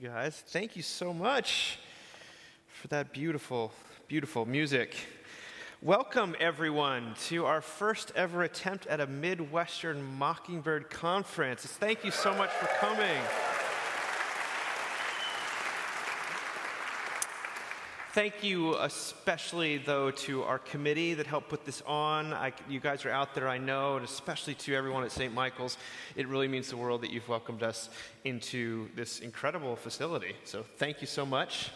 Hey guys, thank you so much for that beautiful, beautiful music. Welcome, everyone, to our first ever attempt at a Midwestern Mockingbird Conference. Thank you so much for coming. Thank you, especially though, to our committee that helped put this on. I, you guys are out there, I know, and especially to everyone at St. Michael's. It really means the world that you've welcomed us into this incredible facility. So, thank you so much.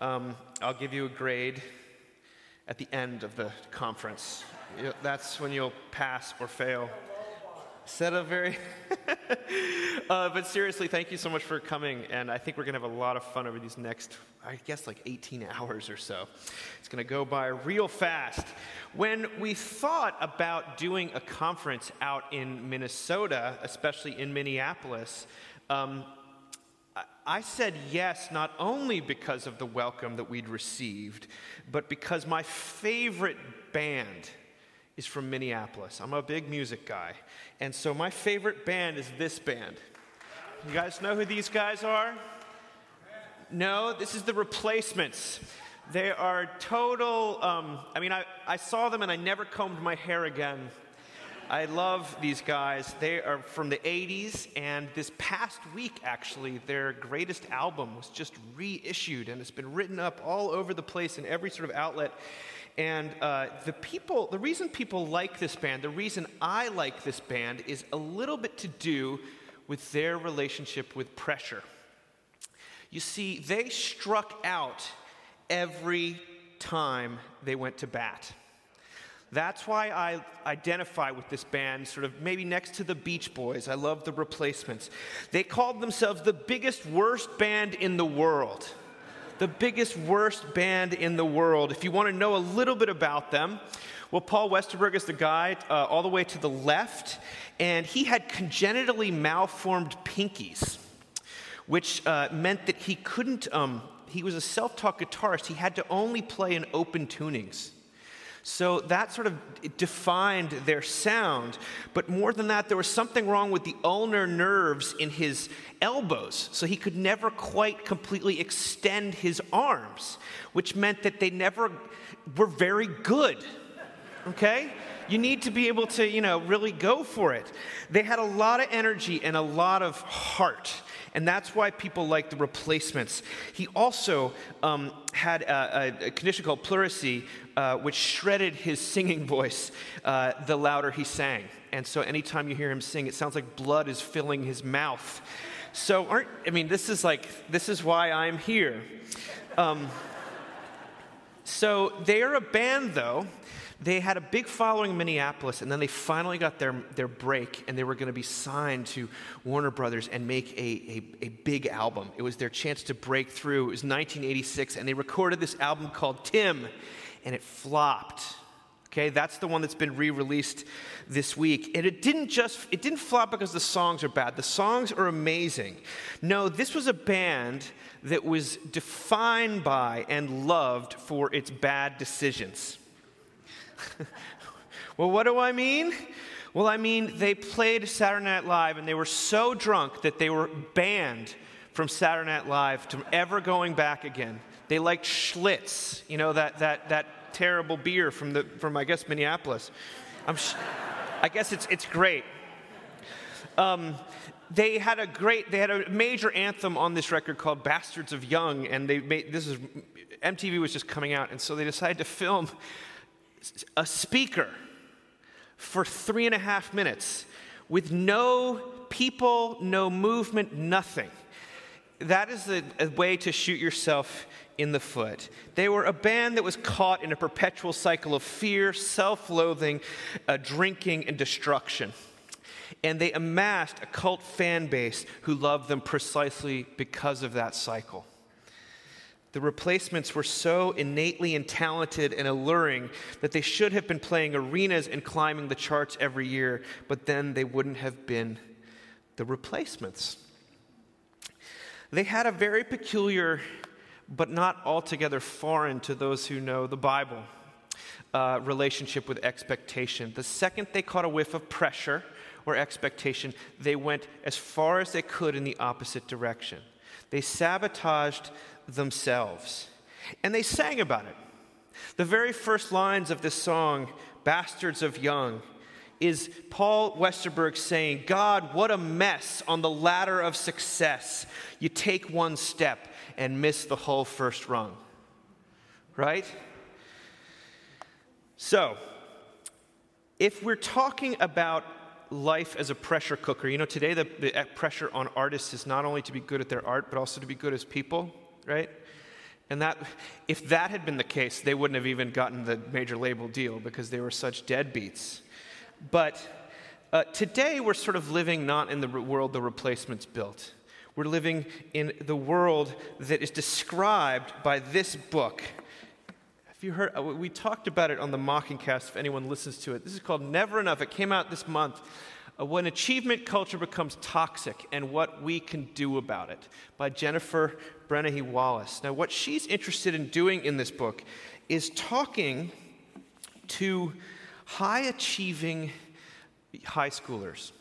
Um, I'll give you a grade at the end of the conference. That's when you'll pass or fail. Set a very. uh, but seriously, thank you so much for coming. And I think we're going to have a lot of fun over these next, I guess, like 18 hours or so. It's going to go by real fast. When we thought about doing a conference out in Minnesota, especially in Minneapolis, um, I said yes not only because of the welcome that we'd received, but because my favorite band is from Minneapolis. I'm a big music guy. And so my favorite band is this band. You guys know who these guys are? No, this is the replacements. They are total. Um, I mean, I, I saw them and I never combed my hair again. I love these guys. They are from the 80s, and this past week, actually, their greatest album was just reissued, and it's been written up all over the place in every sort of outlet. And uh, the people, the reason people like this band, the reason I like this band, is a little bit to do with their relationship with pressure. You see, they struck out every time they went to bat. That's why I identify with this band, sort of maybe next to the Beach Boys. I love the replacements. They called themselves the biggest, worst band in the world the biggest, worst band in the world. If you want to know a little bit about them, well, Paul Westerberg is the guy uh, all the way to the left, and he had congenitally malformed pinkies, which uh, meant that he couldn't, um, he was a self taught guitarist, he had to only play in open tunings. So that sort of defined their sound. But more than that, there was something wrong with the ulnar nerves in his elbows. So he could never quite completely extend his arms, which meant that they never were very good. Okay? You need to be able to, you know, really go for it. They had a lot of energy and a lot of heart. And that's why people like the replacements. He also um, had a, a, condition called pleurisy, uh, which shredded his singing voice uh, the louder he sang. And so anytime you hear him sing, it sounds like blood is filling his mouth. So, aren't, I mean, this is like, this is why I'm here. Um, so, they are a band, though, they had a big following in Minneapolis, and then they finally got their, their break, and they were going to be signed to Warner Brothers and make a, a, a, big album. It was their chance to break through. It was 1986, and they recorded this album called Tim, and it flopped. Okay, that's the one that's been re-released this week. And it didn't just it didn't flop because the songs are bad. The songs are amazing. No, this was a band that was defined by and loved for its bad decisions. well, what do I mean? Well, I mean, they played Saturday Night Live and they were so drunk that they were banned from Saturday Night Live to ever going back again. They liked Schlitz, you know, that, that, that terrible beer from, the, from I guess, Minneapolis. I'm sh- I guess it's, it's great. Um, they had a great, they had a major anthem on this record called Bastards of Young, and they made, this is, MTV was just coming out, and so they decided to film a speaker for three and a half minutes with no people, no movement, nothing. That is a, a, way to shoot yourself in the foot. They were a band that was caught in a perpetual cycle of fear, self loathing, uh, drinking, and destruction. And they amassed a cult fan base who loved them precisely because of that cycle. The replacements were so innately and talented and alluring that they should have been playing arenas and climbing the charts every year, but then they wouldn't have been the replacements. They had a very peculiar, but not altogether foreign to those who know the Bible, uh, relationship with expectation. The second they caught a whiff of pressure or expectation, they went as far as they could in the opposite direction. They sabotaged themselves. And they sang about it. The very first lines of this song, Bastards of Young, is Paul Westerberg saying, God, what a mess on the ladder of success. You take one step and miss the whole first rung. Right? So, if we're talking about life as a pressure cooker, you know, today the, the pressure on artists is not only to be good at their art, but also to be good as people, right? And that, if that had been the case, they wouldn't have even gotten the major label deal because they were such deadbeats. But uh, today, we're sort of living not in the world the replacements built. We're living in the world that is described by this book. You heard? Uh, we talked about it on the Mockingcast, if anyone listens to it. This is called Never Enough. It came out this month. Uh, when achievement culture becomes toxic and what we can do about it by Jennifer Breheny Wallace. Now, what she's interested in doing in this book is talking to high achieving high schoolers.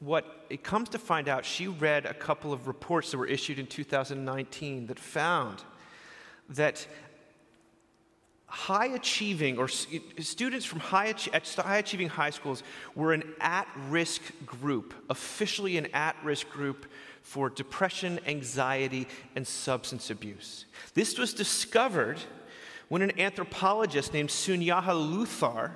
What it comes to find out, she read a couple of reports that were issued in 2019 that found that high achieving or students from high, high achieving high schools were an at risk group, officially an at risk group for depression, anxiety, and substance abuse. This was discovered when an anthropologist named Suniya Luthar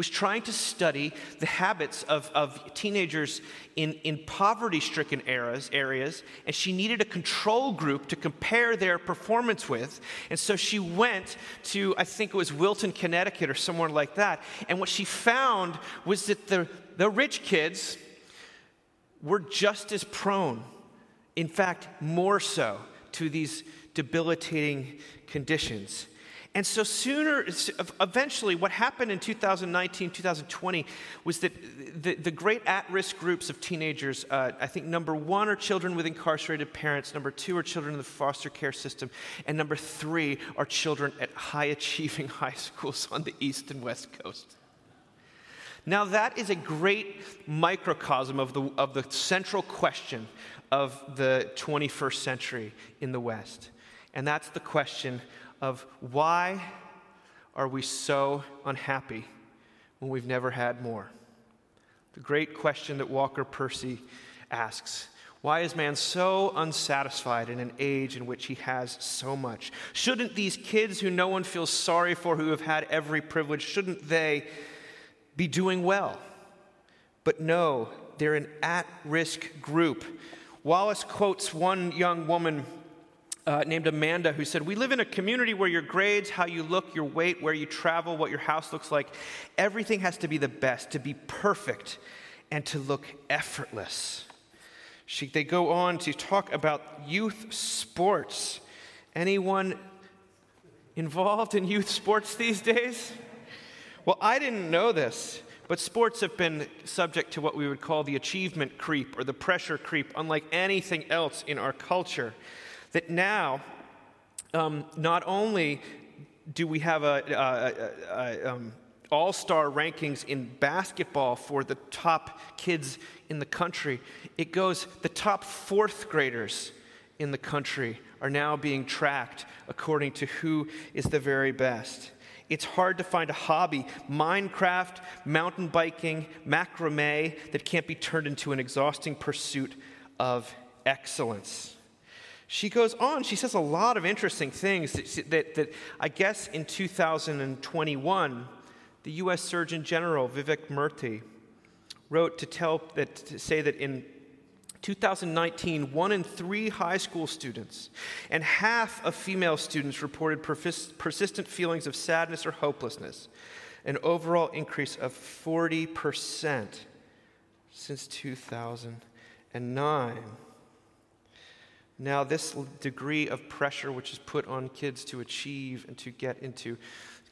was trying to study the habits of, of teenagers in, in poverty stricken areas, areas, and she needed a control group to compare their performance with. And so she went to, I think it was Wilton, Connecticut, or somewhere like that. And what she found was that the, the rich kids were just as prone, in fact, more so, to these debilitating conditions. And so, sooner, eventually, what happened in 2019, 2020 was that the, the great at risk groups of teenagers uh, I think number one are children with incarcerated parents, number two are children in the foster care system, and number three are children at high achieving high schools on the East and West Coast. Now, that is a great microcosm of the, of the central question of the 21st century in the West. And that's the question of why are we so unhappy when we've never had more? The great question that Walker Percy asks. Why is man so unsatisfied in an age in which he has so much? Shouldn't these kids who no one feels sorry for, who have had every privilege, shouldn't they be doing well? But no, they're an at risk group. Wallace quotes one young woman uh, named Amanda who said, We live in a community where your grades, how you look, your weight, where you travel, what your house looks like, everything has to be the best, to be perfect, and to look effortless. She, they go on to talk about youth sports. Anyone involved in youth sports these days? Well, I didn't know this, but sports have been subject to what we would call the achievement creep or the pressure creep, unlike anything else in our culture that now, um, not only do we have a, a, a, um, all star rankings in basketball for the top kids in the country, it goes the top fourth graders in the country are now being tracked according to who is the very best. It's hard to find a hobby, Minecraft, mountain biking, macrame, that can't be turned into an exhausting pursuit of excellence. She goes on, she says a lot of interesting things that, that, that I guess in 2021, the US Surgeon General, Vivek Murthy, wrote to, tell, that, to say that in 2019, one in three high school students and half of female students reported persistent feelings of sadness or hopelessness, an overall increase of 40% since 2009. Now, this degree of pressure which is put on kids to achieve and to get into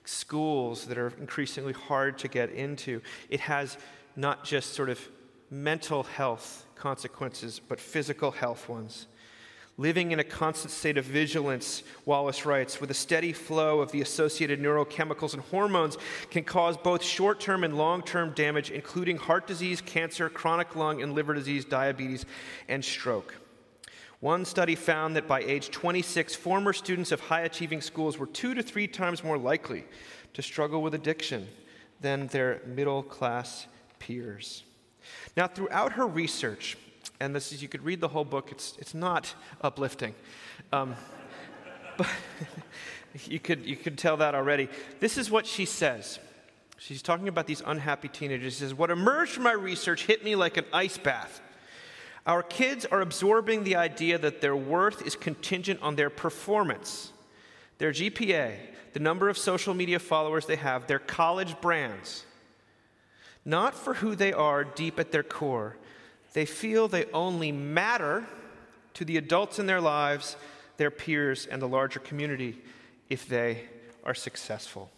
schools that are increasingly hard to get into, it has not just sort of mental health consequences, but physical health ones. Living in a constant state of vigilance, Wallace writes, with a steady flow of the associated neurochemicals and hormones, can cause both short term and long term damage, including heart disease, cancer, chronic lung and liver disease, diabetes, and stroke. One study found that by age 26, former students of high achieving schools were two to three times more likely to struggle with addiction than their middle class peers. Now, throughout her research, and this is, you could read the whole book, it's, it's not uplifting. Um, but you could, you could tell that already. This is what she says. She's talking about these unhappy teenagers. She says, What emerged from my research hit me like an ice bath. Our kids are absorbing the idea that their worth is contingent on their performance, their GPA, the number of social media followers they have, their college brands. Not for who they are deep at their core. They feel they only matter to the adults in their lives, their peers, and the larger community if they are successful.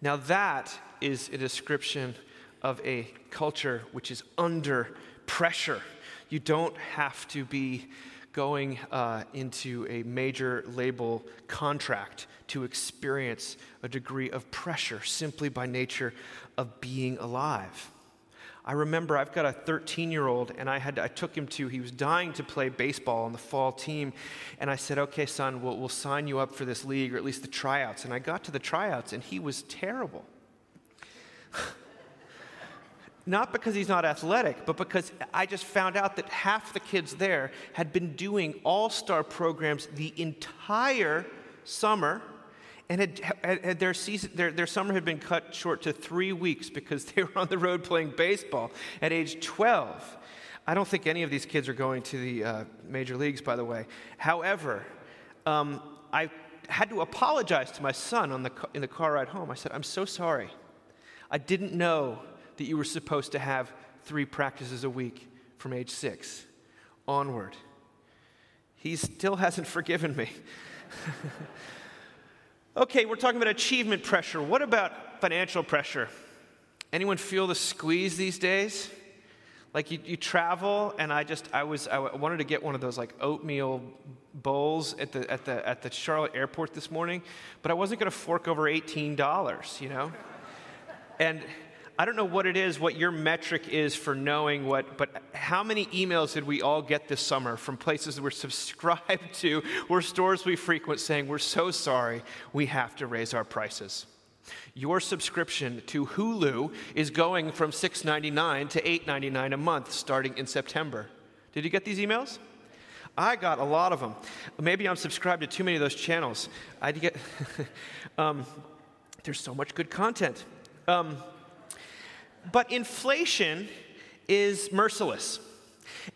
Now, that is a description of a culture which is under pressure. You don't have to be going uh, into a major label contract to experience a degree of pressure simply by nature of being alive. I remember I've got a 13 year old, and I, had I took him to, he was dying to play baseball on the fall team. And I said, Okay, son, we'll, we'll sign you up for this league, or at least the tryouts. And I got to the tryouts, and he was terrible. Not because he's not athletic, but because I just found out that half the kids there had been doing all star programs the entire summer. And had, had their, season, their, their summer had been cut short to three weeks because they were on the road playing baseball at age 12. I don't think any of these kids are going to the uh, major leagues, by the way. However, um, I had to apologize to my son on the, in the car ride home. I said, I'm so sorry. I didn't know that you were supposed to have three practices a week from age six onward. He still hasn't forgiven me. okay, we're talking about achievement pressure. What about financial pressure? Anyone feel the squeeze these days? Like you, you travel, and I just I was I wanted to get one of those like oatmeal bowls at the at the at the Charlotte airport this morning, but I wasn't going to fork over eighteen dollars, you know. And I don't know what it is, what your metric is for knowing what, but how many emails did we all get this summer from places that we're subscribed to or stores we frequent saying, We're so sorry, we have to raise our prices? Your subscription to Hulu is going from $6.99 to $8.99 a month starting in September. Did you get these emails? I got a lot of them. Maybe I'm subscribed to too many of those channels. I get. um, there's so much good content. Um, but inflation is merciless.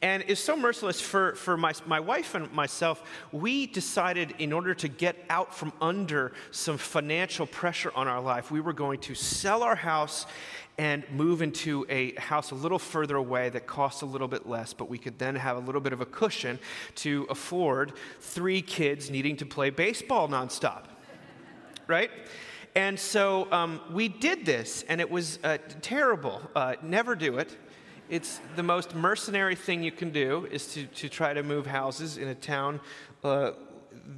And is so merciless for, for my, my wife and myself. We decided, in order to get out from under some financial pressure on our life, we were going to sell our house and move into a house a little further away that costs a little bit less, but we could then have a little bit of a cushion to afford three kids needing to play baseball nonstop. right? And so um, we did this, and it was uh, terrible. Uh, never do it. It's the most mercenary thing you can do is to, to try to move houses in a town uh,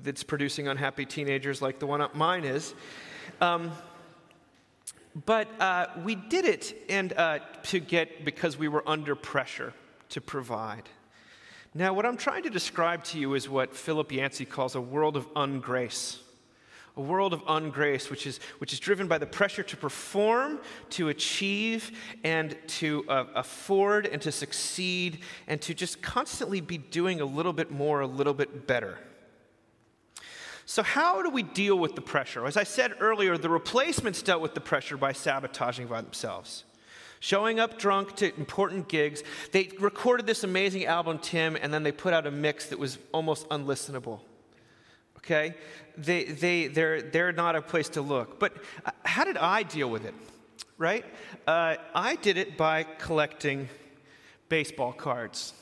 that's producing unhappy teenagers like the one up mine is. Um, but uh, we did it and uh, to get because we were under pressure to provide. Now, what I'm trying to describe to you is what Philip Yancey calls a world of ungrace a world of ungrace, which is, which is driven by the pressure to perform, to achieve, and to uh, afford, and to succeed, and to just constantly be doing a little bit more, a little bit better. So, how do we deal with the pressure? As I said earlier, the replacements dealt with the pressure by sabotaging by themselves. Showing up drunk to important gigs. They recorded this amazing album, Tim, and then they put out a mix that was almost unlistenable okay? They, they, they're, they're not a place to look. But uh, how did I deal with it, right? Uh, I did it by collecting baseball cards.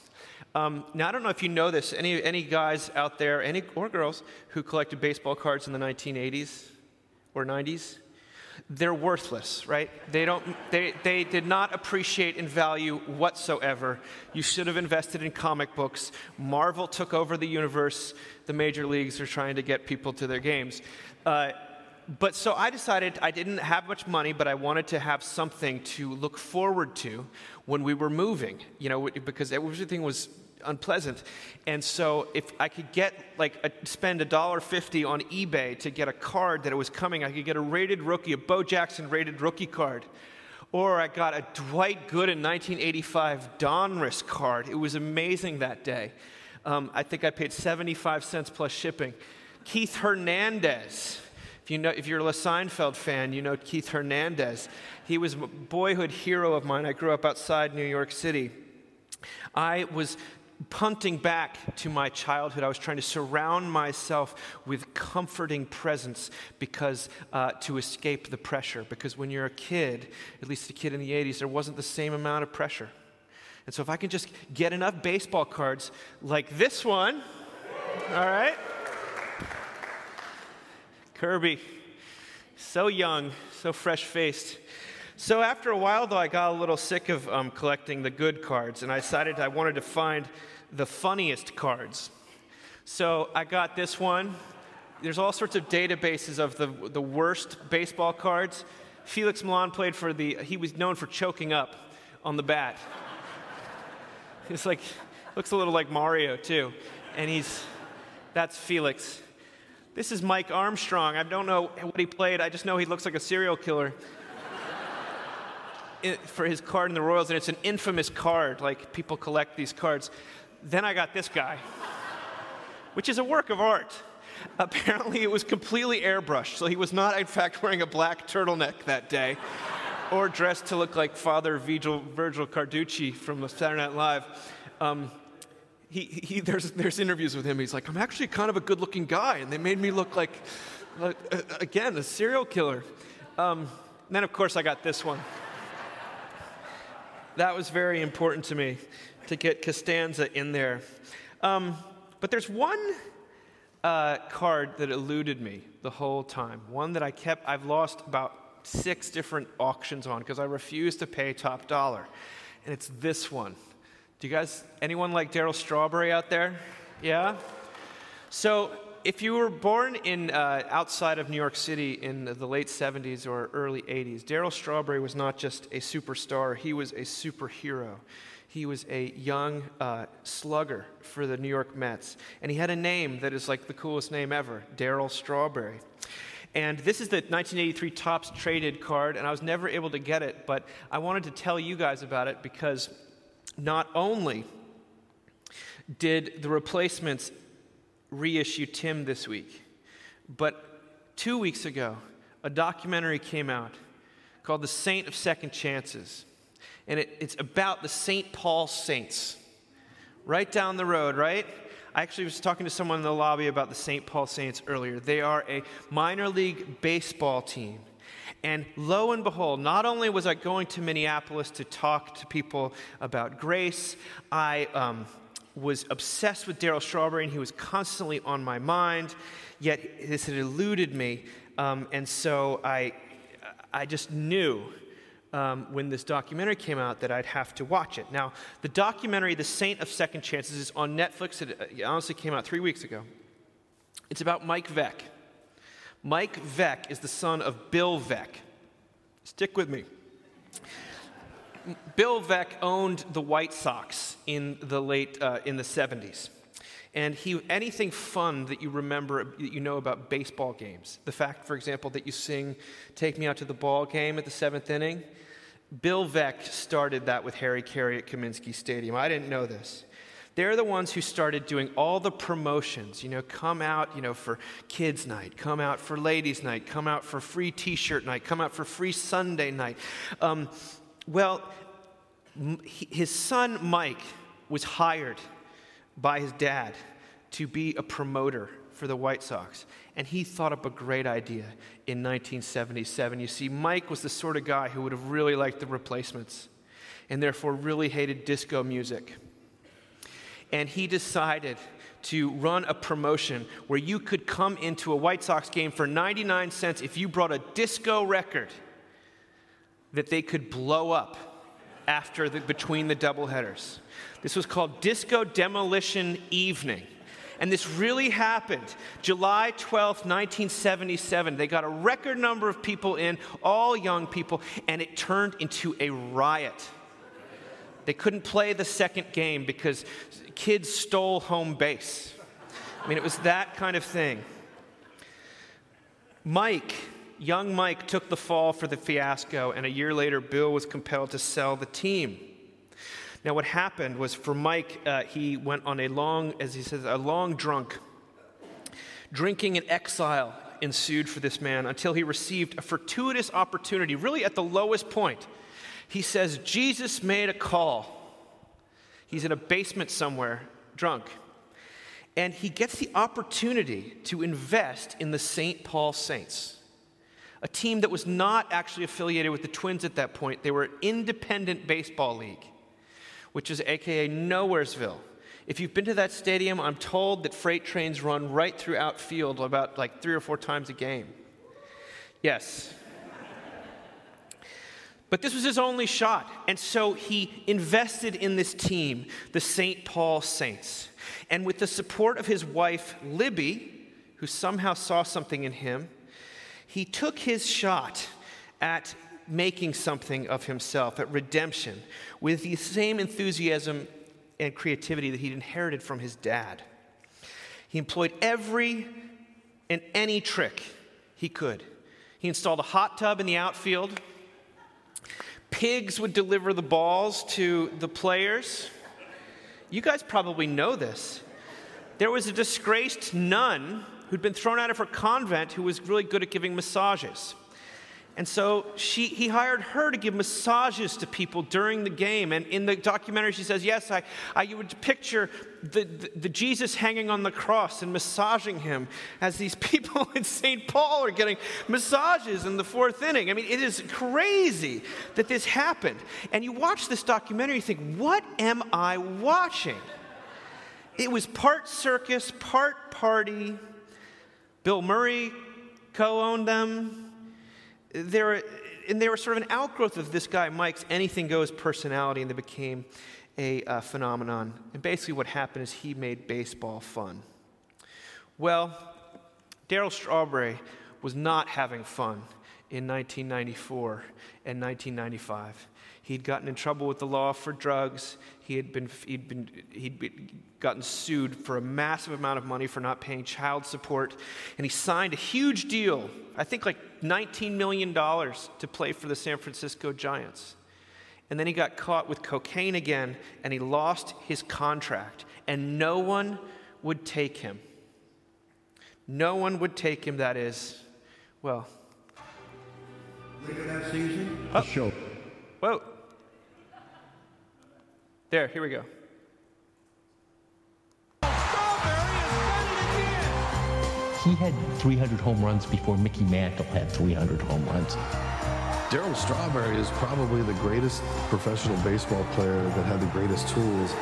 Um, now, I don't know if you know this. Any, any guys out there, any, or girls, who collected baseball cards in the 1980s or 90s? They're worthless, right? They, don't, they, they did not appreciate in value whatsoever. You should have invested in comic books. Marvel took over the universe. The major leagues are trying to get people to their games. Uh, but so I decided I didn't have much money, but I wanted to have something to look forward to when we were moving, you know, because everything was unpleasant. And so if I could get like a, spend a dollar fifty on eBay to get a card that it was coming, I could get a rated rookie, a Bo Jackson rated rookie card. Or I got a Dwight Gooden 1985 Donruss card. It was amazing that day. Um, I think I paid 75 cents plus shipping. Keith Hernandez. If, you know, if you're a Seinfeld fan, you know Keith Hernandez. He was a boyhood hero of mine. I grew up outside New York City. I was punting back to my childhood. I was trying to surround myself with comforting presence because uh, to escape the pressure. Because when you're a kid, at least a kid in the 80s, there wasn't the same amount of pressure. And so if I can just get enough baseball cards like this one, all right? Kirby, so young, so fresh faced. So after a while, though, I got a little sick of um, collecting the good cards, and I decided I wanted to find the funniest cards. So I got this one. There's all sorts of databases of the, the worst baseball cards. Felix Millan played for the, he was known for choking up on the bat. It's like, looks a little like Mario, too. And he's, that's Felix. This is Mike Armstrong. I don't know what he played, I just know he looks like a serial killer. for his card in the Royals, and it's an infamous card. Like, people collect these cards. Then I got this guy, which is a work of art. Apparently, it was completely airbrushed, so he was not, in fact, wearing a black turtleneck that day or dressed to look like Father Virgil, Virgil Carducci from Saturday Night Live. Um, he, he, there's, there's interviews with him. He's like, I'm actually kind of a good looking guy, and they made me look like, uh, again, a serial killer. Um, then, of course, I got this one. That was very important to me to get Costanza in there. Um, but there's one uh, card that eluded me the whole time. One that I kept, I've lost about six different auctions on because I refuse to pay top dollar. And it's this one. Do you guys, anyone like Darryl Strawberry out there? Yeah? So, if you were born in uh, outside of New York City in the late 70s or early 80s, Darryl Strawberry was not just a superstar, he was a superhero. He was a young uh, slugger for the New York Mets. And he had a name that is like the coolest name ever Darryl Strawberry. And this is the 1983 Topps traded card, and I was never able to get it, but I wanted to tell you guys about it because not only did the replacements reissue Tim this week, but two weeks ago, a documentary came out called The Saint of Second Chances. And it, it's about the St. Paul Saints, right down the road, right? I actually was talking to someone in the lobby about the St. Paul Saints earlier. They are a minor league baseball team and lo and behold, not only was I going to Minneapolis to talk to people about grace, I um, was obsessed with Darryl Strawberry, and he was constantly on my mind. Yet this had eluded me, um, and so I, I just knew um, when this documentary came out that I'd have to watch it. Now, the documentary, The Saint of Second Chances, is on Netflix. It honestly came out three weeks ago. It's about Mike Veeck. Mike Veeck is the son of Bill Veeck. Stick with me. Bill Veeck owned the White Sox in the late uh, in the 70s. And he, anything fun that you remember, that you know about baseball games. The fact, for example, that you sing Take Me Out to the Ball Game at the seventh inning. Bill Veeck started that with Harry Caray at Comiskey Stadium. I didn't know this. They're the ones who started doing all the promotions. You know, come out, you know, for kids' night, come out for ladies' night, come out for free T-shirt night, come out for free Sunday night. Um, well, his son Mike was hired by his dad to be a promoter for the White Sox. And he thought up a great idea in 1977. You see, Mike was the sort of guy who would have really liked the replacements and therefore really hated disco music and he decided to run a promotion where you could come into a White Sox game for 99 cents if you brought a disco record that they could blow up after the, between the doubleheaders. This was called Disco Demolition Evening. And this really happened. July 12th, 1977. They got a record number of people in, all young people, and it turned into a riot. They couldn't play the second game because kids stole home base. I mean, it was that kind of thing. Mike, young Mike, took the fall for the fiasco, and a year later, Bill was compelled to sell the team. Now, what happened was for Mike, uh, he went on a long, as he says, a long drunk. Drinking in exile ensued for this man until he received a fortuitous opportunity, really at the lowest point. He says, Jesus made a call. He's in a basement somewhere, drunk. And he gets the opportunity to invest in the St. Paul Saints, a team that was not actually affiliated with the Twins at that point. They were an independent baseball league which is AKA Nowheresville. If you've been to that stadium, I'm told that freight trains run right through outfield about like three or four times a game. Yes. But this was his only shot. And so he invested in this team, the St. Paul Saints. And with the support of his wife, Libby, who somehow saw something in him, he took his shot at making something of himself, at redemption, with the same enthusiasm and creativity that he'd inherited from his dad. He employed every and any trick he could. He installed a hot tub in the outfield. Pigs would deliver the balls to the players. You guys probably know this. There was a disgraced nun who'd been thrown out of her convent who was really good at giving massages. And so she, he hired her to give massages to people during the game. And in the documentary, she says, Yes, I, I you would picture the, the, the, Jesus hanging on the cross and massaging him as these people in St. Paul are getting massages in the fourth inning. I mean, it is crazy that this happened. And you watch this documentary, you think, What am I watching? It was part circus, part party. Bill Murray co owned them they're, and they were sort of an outgrowth of this guy, Mike's anything goes personality, and they became a uh, phenomenon. And basically, what happened is he made baseball fun. Well, Darryl Strawberry was not having fun in 1994 and 1995. He'd gotten in trouble with the law for drugs. He had been, he'd, been, he'd been, gotten sued for a massive amount of money for not paying child support. And he signed a huge deal, I think like $19 million, to play for the San Francisco Giants. And then he got caught with cocaine again, and he lost his contract. And no one would take him. No one would take him, that is, well. Later that season, oh. show. There, here we go. He had 300 home runs before Mickey Mantle had 300 home runs. Darryl Strawberry is probably the greatest professional baseball player that had the greatest tools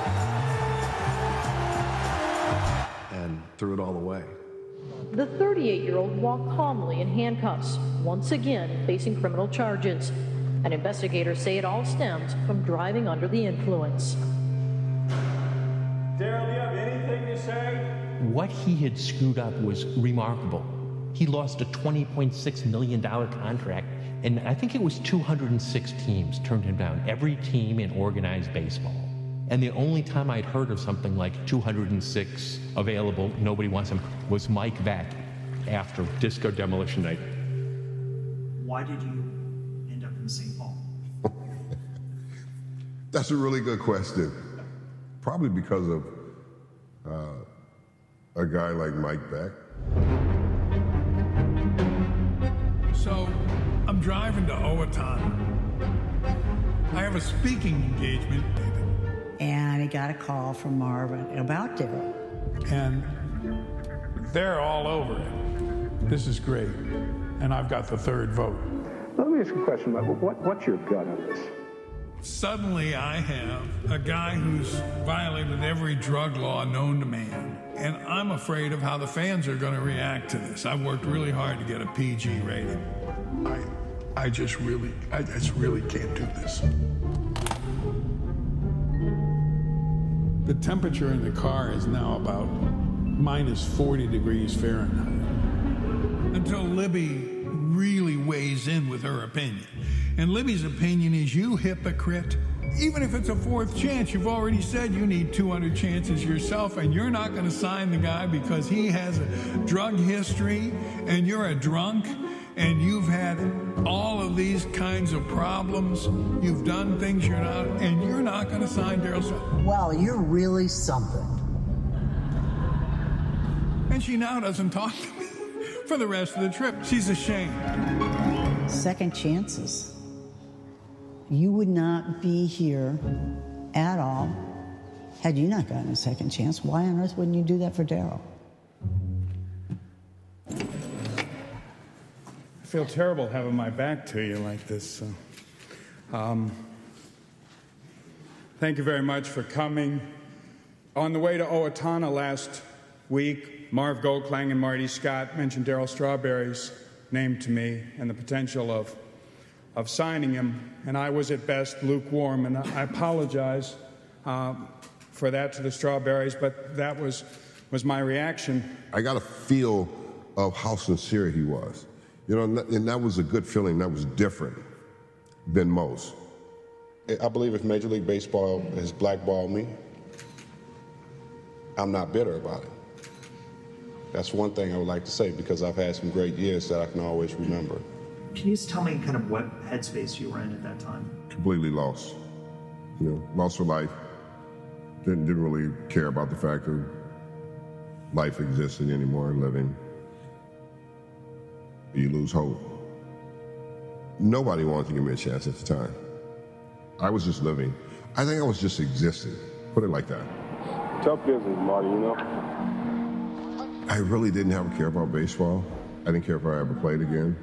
and threw it all away. The 38 year old walked calmly in handcuffs, once again facing criminal charges. And investigators say it all stems from driving under the influence. Darryl, do you have anything to say? What he had screwed up was remarkable. He lost a $20.6 million contract, and I think it was 206 teams turned him down, every team in organized baseball. And the only time I'd heard of something like 206 available, nobody wants him, was Mike Veeck after Disco Demolition Night. Why did you in St. Paul? That's a really good question. Probably because of uh, a guy like Mike Veeck. So I'm driving to Owatonna. I have a speaking engagement. And I got a call from Marvin about Darryl. And they're all over it. This is great. And I've got the third vote. Ask a question what, what's your gut on this? Suddenly, I have a guy who's violated every drug law known to man. And I'm afraid of how the fans are going to react to this. I've worked really hard to get a PG rating. I, I just really, I just really can't do this. The temperature in the car is now about minus 40 degrees Fahrenheit. Until Libby weighs in with her opinion. And Libby's opinion is you hypocrite. Even if it's a fourth chance, you've already said you need 200 chances yourself, and you're not going to sign the guy because he has a drug history and you're a drunk and you've had all of these kinds of problems. You've done things you're not, and you're not going to sign Darryl Strawberry. Well, you're really something. And she now doesn't talk to me for the rest of the trip. She's ashamed. Second chances. You would not be here at all had you not gotten a second chance. Why on earth wouldn't you do that for Darryl? I feel terrible having my back to you like this. So. Um, thank you very much for coming. On the way to Owatonna last week, Marv Goldklang and Marty Scott mentioned Darryl Strawberry's name to me and the potential of, of signing him, and I was at best lukewarm, and I apologize uh, for that to the Strawberries, but that was, was my reaction. I got a feel of how sincere he was. You know, and that was a good feeling. That was different than most. I believe if Major League Baseball has blackballed me, I'm not bitter about it. That's one thing I would like to say because I've had some great years that I can always remember. Can you just tell me kind of what headspace you were in at that time? Completely lost. You know, lost for life. Didn't, didn't really care about the fact of life existing anymore living. You lose hope. Nobody wanted to give me a chance at the time. I was just living. I think I was just existing. Put it like that. Tough business, Marty, you know? I really didn't have a care about baseball. I didn't care if I ever played again.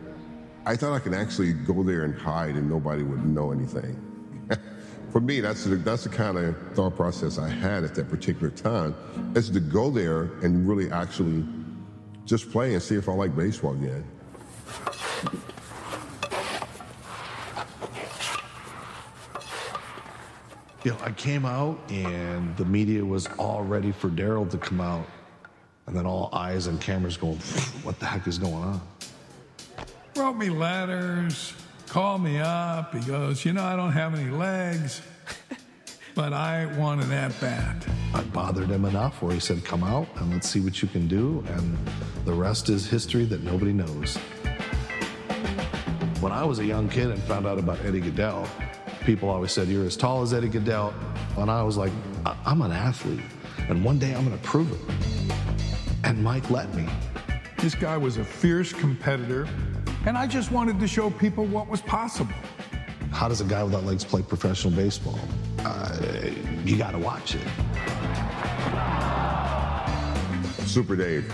I thought I could actually go there and hide and nobody would know anything. For me, that's the, that's the kind of thought process I had at that particular time, is to go there and really actually just play and see if I like baseball again. You know, I came out and the media was all ready for Darryl to come out. And then all eyes and cameras going, what the heck is going on? Wrote me letters, called me up. He goes, You know, I don't have any legs, but I want an at bat. I bothered him enough where he said, Come out and let's see what you can do. And the rest is history that nobody knows. When I was a young kid and found out about Eddie Gaedel, people always said, You're as tall as Eddie Gaedel. And I was like, I- I'm an athlete. And one day I'm going to prove it. And Mike let me. This guy was a fierce competitor, and I just wanted to show people what was possible. How does a guy without legs play professional baseball? Uh, you got to watch it. Super Dave.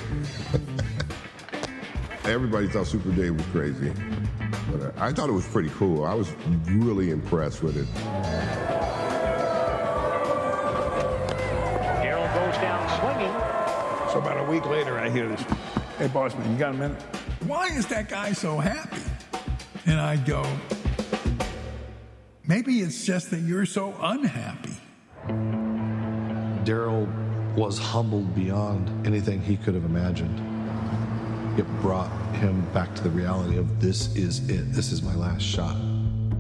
Everybody thought Super Dave was crazy. But uh, I thought it was pretty cool. I was really impressed with it. A week later, I hear this Hey, boss man, you got a minute? Why is that guy so happy? And I go, Maybe it's just that you're so unhappy. Darryl was humbled beyond anything he could have imagined. It brought him back to the reality of this is it. This is my last shot.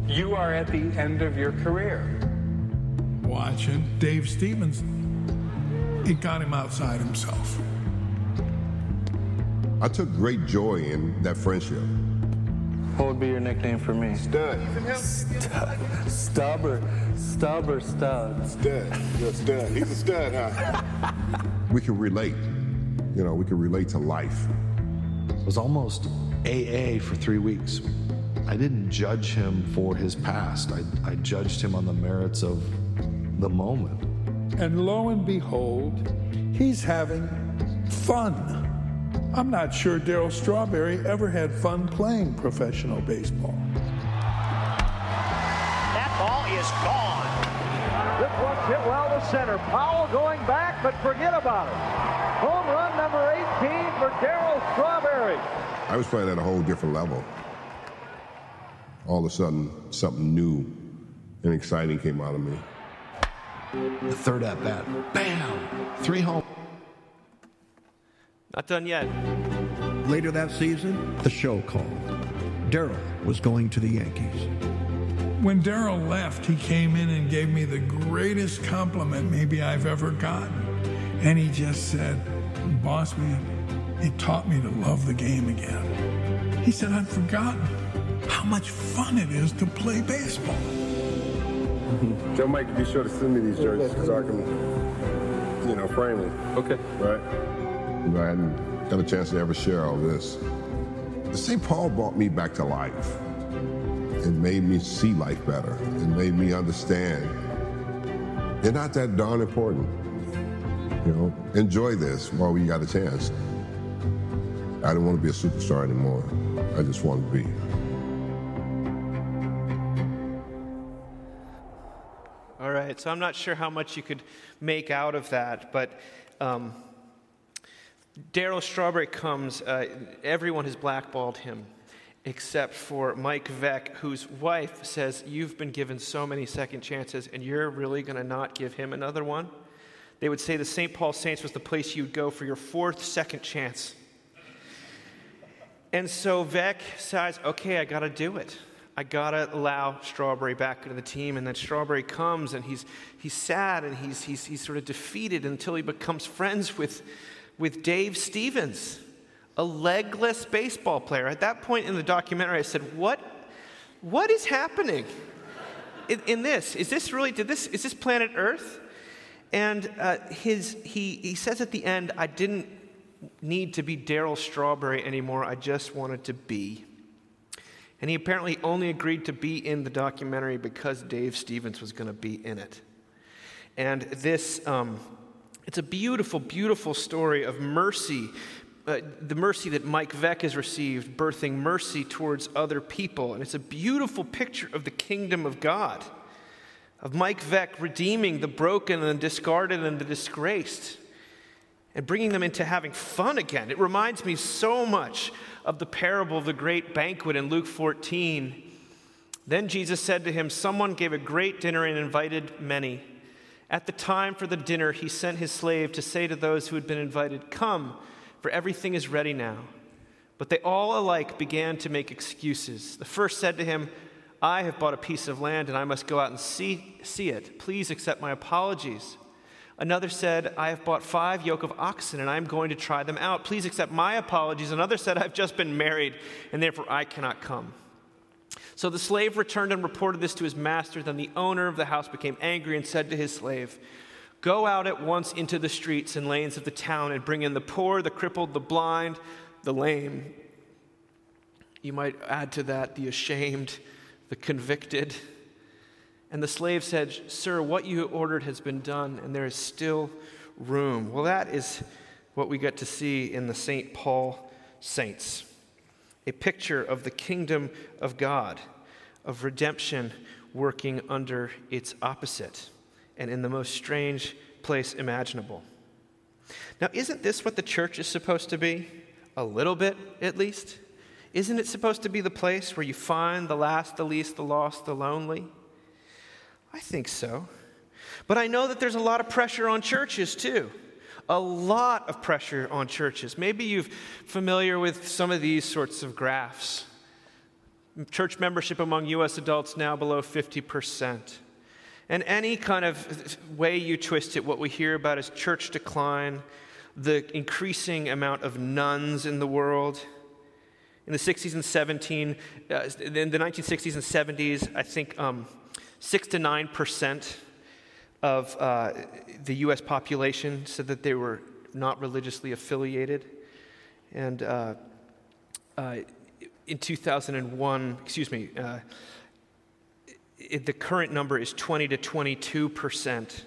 You are at the end of your career. Watching Dave Stevens, it got him outside himself. I took great joy in that friendship. What would be your nickname for me? Stud. Stud. Stubber. Stubber stud. Stud. You're a stud. He's a stud, huh? We can relate. You know, we can relate to life. It was almost AA for three weeks. I didn't judge him for his past. I, I judged him on the merits of the moment. And lo and behold, he's having fun. I'm not sure Darryl Strawberry ever had fun playing professional baseball. That ball is gone. This one's hit well to center. Powell going back, but forget about it. Home run number 18 for Darryl Strawberry. I was playing at a whole different level. All of a sudden, something new and exciting came out of me. The third at bat, bam, three home. Not done yet. Later that season, the show called. Darryl was going to the Yankees. When Darryl left, he came in and gave me the greatest compliment maybe I've ever gotten. And he just said, Boss man, it taught me to love the game again. He said, I'd forgotten how much fun it is to play baseball. Tell Mike to be sure to send me these jerseys because I can, you know, frame them. Okay. Right? I hadn't got a chance to ever share all this. St. Paul brought me back to life. It made me see life better. It made me understand they're not that darn important. You know, enjoy this while we got a chance. I don't want to be a superstar anymore. I just want to be. All right, so I'm not sure how much you could make out of that, but um, Darryl Strawberry comes, uh, everyone has blackballed him except for Mike Veeck, whose wife says, You've been given so many second chances, and you're really going to not give him another one? They would say the St. Paul Saints was the place you'd go for your fourth second chance. And so Veeck says, Okay, I got to do it. I gotta allow Strawberry back into the team. And then Strawberry comes and he's, he's sad and he's, he's, he's sort of defeated until he becomes friends with, with Dave Stevens, a legless baseball player. At that point in the documentary, I said, What, what is happening in, in this? Is this really, did this, is this planet Earth? And uh, his, he, he says at the end, I didn't need to be Darryl Strawberry anymore. I just wanted to be. And he apparently only agreed to be in the documentary because Dave Stevens was going to be in it. And this, um, it's a beautiful, beautiful story of mercy. Uh, the mercy that Mike Veeck has received, birthing mercy towards other people. And it's a beautiful picture of the kingdom of God, of Mike Veeck redeeming the broken and the discarded and the disgraced, and bringing them into having fun again. It reminds me so much of the parable of the great banquet in Luke 14. Then Jesus said to him, Someone gave a great dinner and invited many. At the time for the dinner, he sent his slave to say to those who had been invited, Come, for everything is ready now. But they all alike began to make excuses. The first said to him, I have bought a piece of land and I must go out and see, see it. Please accept my apologies. Another said, I have bought five yoke of oxen and I'm going to try them out. Please accept my apologies. Another said, I've just been married and therefore I cannot come. So the slave returned and reported this to his master. Then the owner of the house became angry and said to his slave, Go out at once into the streets and lanes of the town and bring in the poor, the crippled, the blind, the lame. You might add to that the ashamed, the convicted. And the slave said, Sir, what you ordered has been done, and there is still room. Well, that is what we get to see in the St. Paul saints a picture of the kingdom of God, of redemption working under its opposite and in the most strange place imaginable. Now, isn't this what the church is supposed to be? A little bit, at least? Isn't it supposed to be the place where you find the last, the least, the lost, the lonely? I think so. But I know that there's a lot of pressure on churches too. A lot of pressure on churches. Maybe you're familiar with some of these sorts of graphs. Church membership among U.S. adults now below 50%. And any kind of way you twist it, what we hear about is church decline, the increasing amount of nones in the world. In the 60s and 17, uh, in the 1960s and 70s, I think um, 6 to 9 percent of uh, the U.S. population said that they were not religiously affiliated. And uh, uh, in 2001, excuse me, uh, it, the current number is 20 to 22 percent.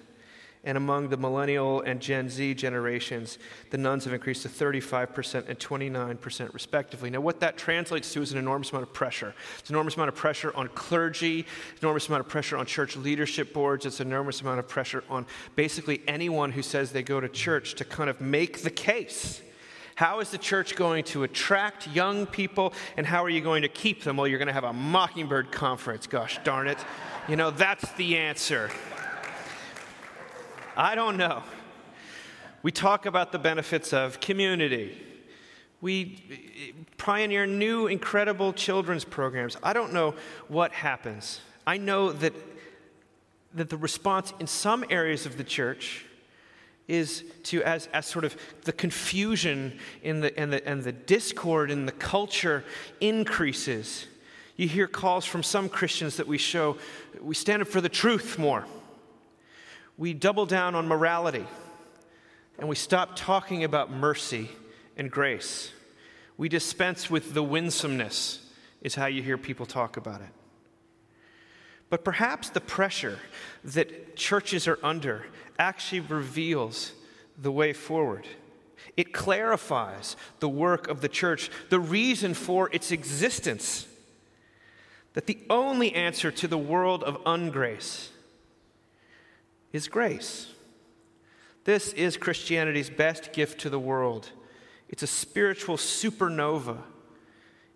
And among the millennial and Gen Z generations, the nones have increased to 35% and 29% respectively. Now, what that translates to is an enormous amount of pressure. It's an enormous amount of pressure on clergy, enormous amount of pressure on church leadership boards, it's an enormous amount of pressure on basically anyone who says they go to church to kind of make the case. How is the church going to attract young people, and how are you going to keep them? Well, you're going to have a Mockingbird conference, gosh darn it. You know, that's the answer. I don't know. We talk about the benefits of community. We pioneer new, incredible children's programs. I don't know what happens. I know that, that the response in some areas of the church is to, as, as sort of the confusion in the, and, the, and the discord in the culture increases, you hear calls from some Christians that we show we stand up for the truth more. We double down on morality and we stop talking about mercy and grace. We dispense with the winsomeness, is how you hear people talk about it. But perhaps the pressure that churches are under actually reveals the way forward. It clarifies the work of the church, the reason for its existence. That the only answer to the world of ungrace is grace. This is Christianity's best gift to the world. It's a spiritual supernova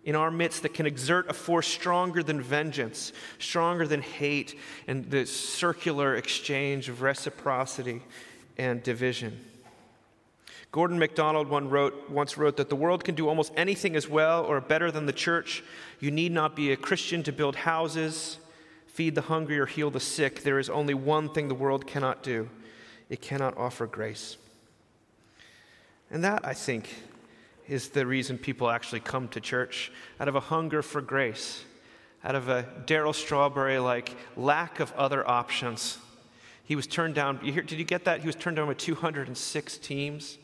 in our midst that can exert a force stronger than vengeance, stronger than hate, and the circular exchange of reciprocity and division. Gordon MacDonald wrote, once wrote that the world can do almost anything as well or better than the church. You need not be a Christian to build houses, feed the hungry, or heal the sick. There is only one thing the world cannot do it cannot offer grace. And that, I think, is the reason people actually come to church out of a hunger for grace, out of a Darryl Strawberry like lack of other options. He was turned down. You hear, did you get that? He was turned down by 206 teams.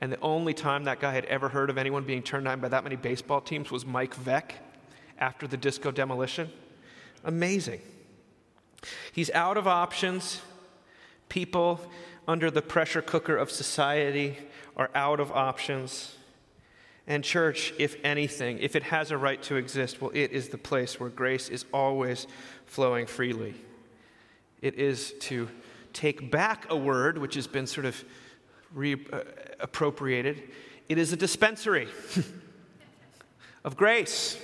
And the only time that guy had ever heard of anyone being turned down by that many baseball teams was Mike Veeck after the disco demolition. Amazing. He's out of options. People under the pressure cooker of society are out of options. And, church, if anything, if it has a right to exist, well, it is the place where grace is always flowing freely. It is to take back a word which has been sort of reappropriated, uh, it is a dispensary of grace.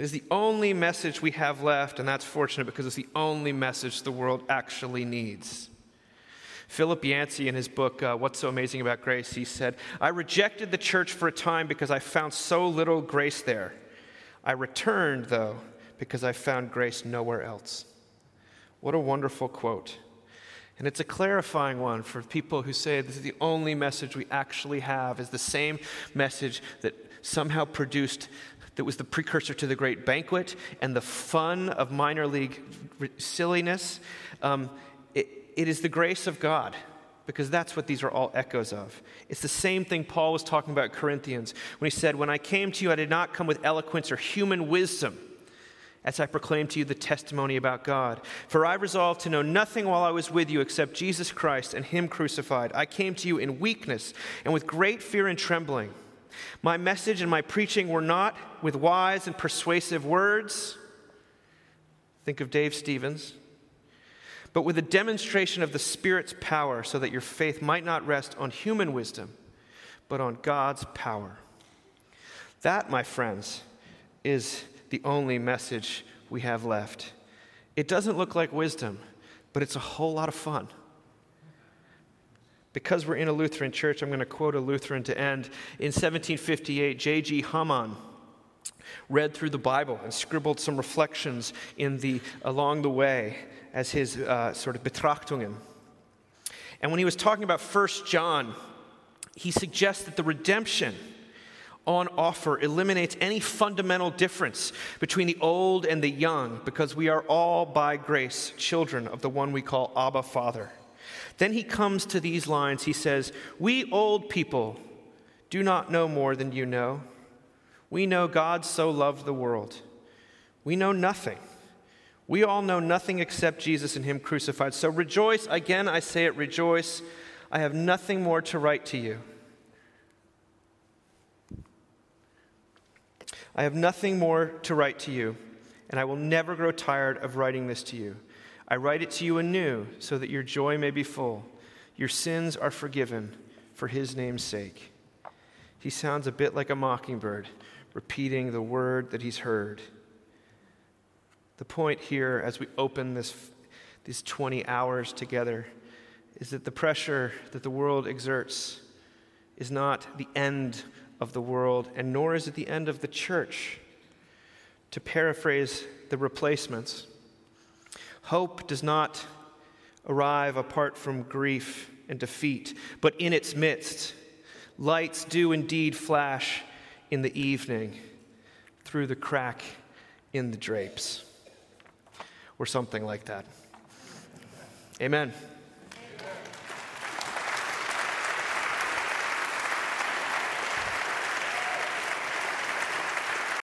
It is the only message we have left, and that's fortunate because it's the only message the world actually needs. Philip Yancey, in his book, uh, What's So Amazing About Grace, he said, I rejected the church for a time because I found so little grace there. I returned, though, because I found grace nowhere else. What a wonderful quote. And it's a clarifying one for people who say this is the only message we actually have, is the same message that somehow produced that was the precursor to the great banquet and the fun of minor league silliness. Um, it, it is the grace of God because that's what these are all echoes of. It's the same thing Paul was talking about Corinthians when he said, When I came to you, I did not come with eloquence or human wisdom as I proclaimed to you the testimony about God. For I resolved to know nothing while I was with you except Jesus Christ and Him crucified. I came to you in weakness and with great fear and trembling. My message and my preaching were not with wise and persuasive words. Think of Dave Stevens. But with a demonstration of the Spirit's power, so that your faith might not rest on human wisdom, but on God's power. That, my friends, is the only message we have left. It doesn't look like wisdom, but it's a whole lot of fun. Because we're in a Lutheran church, I'm going to quote a Lutheran to end. In 1758, J.G. Hamann read through the Bible and scribbled some reflections in the, along the way as his uh, sort of Betrachtungen. And when he was talking about 1 John, he suggests that the redemption on offer eliminates any fundamental difference between the old and the young because we are all by grace children of the one we call Abba Father. Then he comes to these lines. He says, We old people do not know more than you know. We know God so loved the world. We know nothing. We all know nothing except Jesus and Him crucified. So rejoice. Again, I say it, rejoice. I have nothing more to write to you. I have nothing more to write to you, and I will never grow tired of writing this to you. I write it to you anew so that your joy may be full. Your sins are forgiven for his name's sake. He sounds a bit like a mockingbird, repeating the word that he's heard. The point here, as we open this, these 20 hours together is that the pressure that the world exerts is not the end of the world, and nor is it the end of the church. To paraphrase the replacements, hope does not arrive apart from grief and defeat, but in its midst, lights do indeed flash in the evening through the crack in the drapes, or something like that. Amen.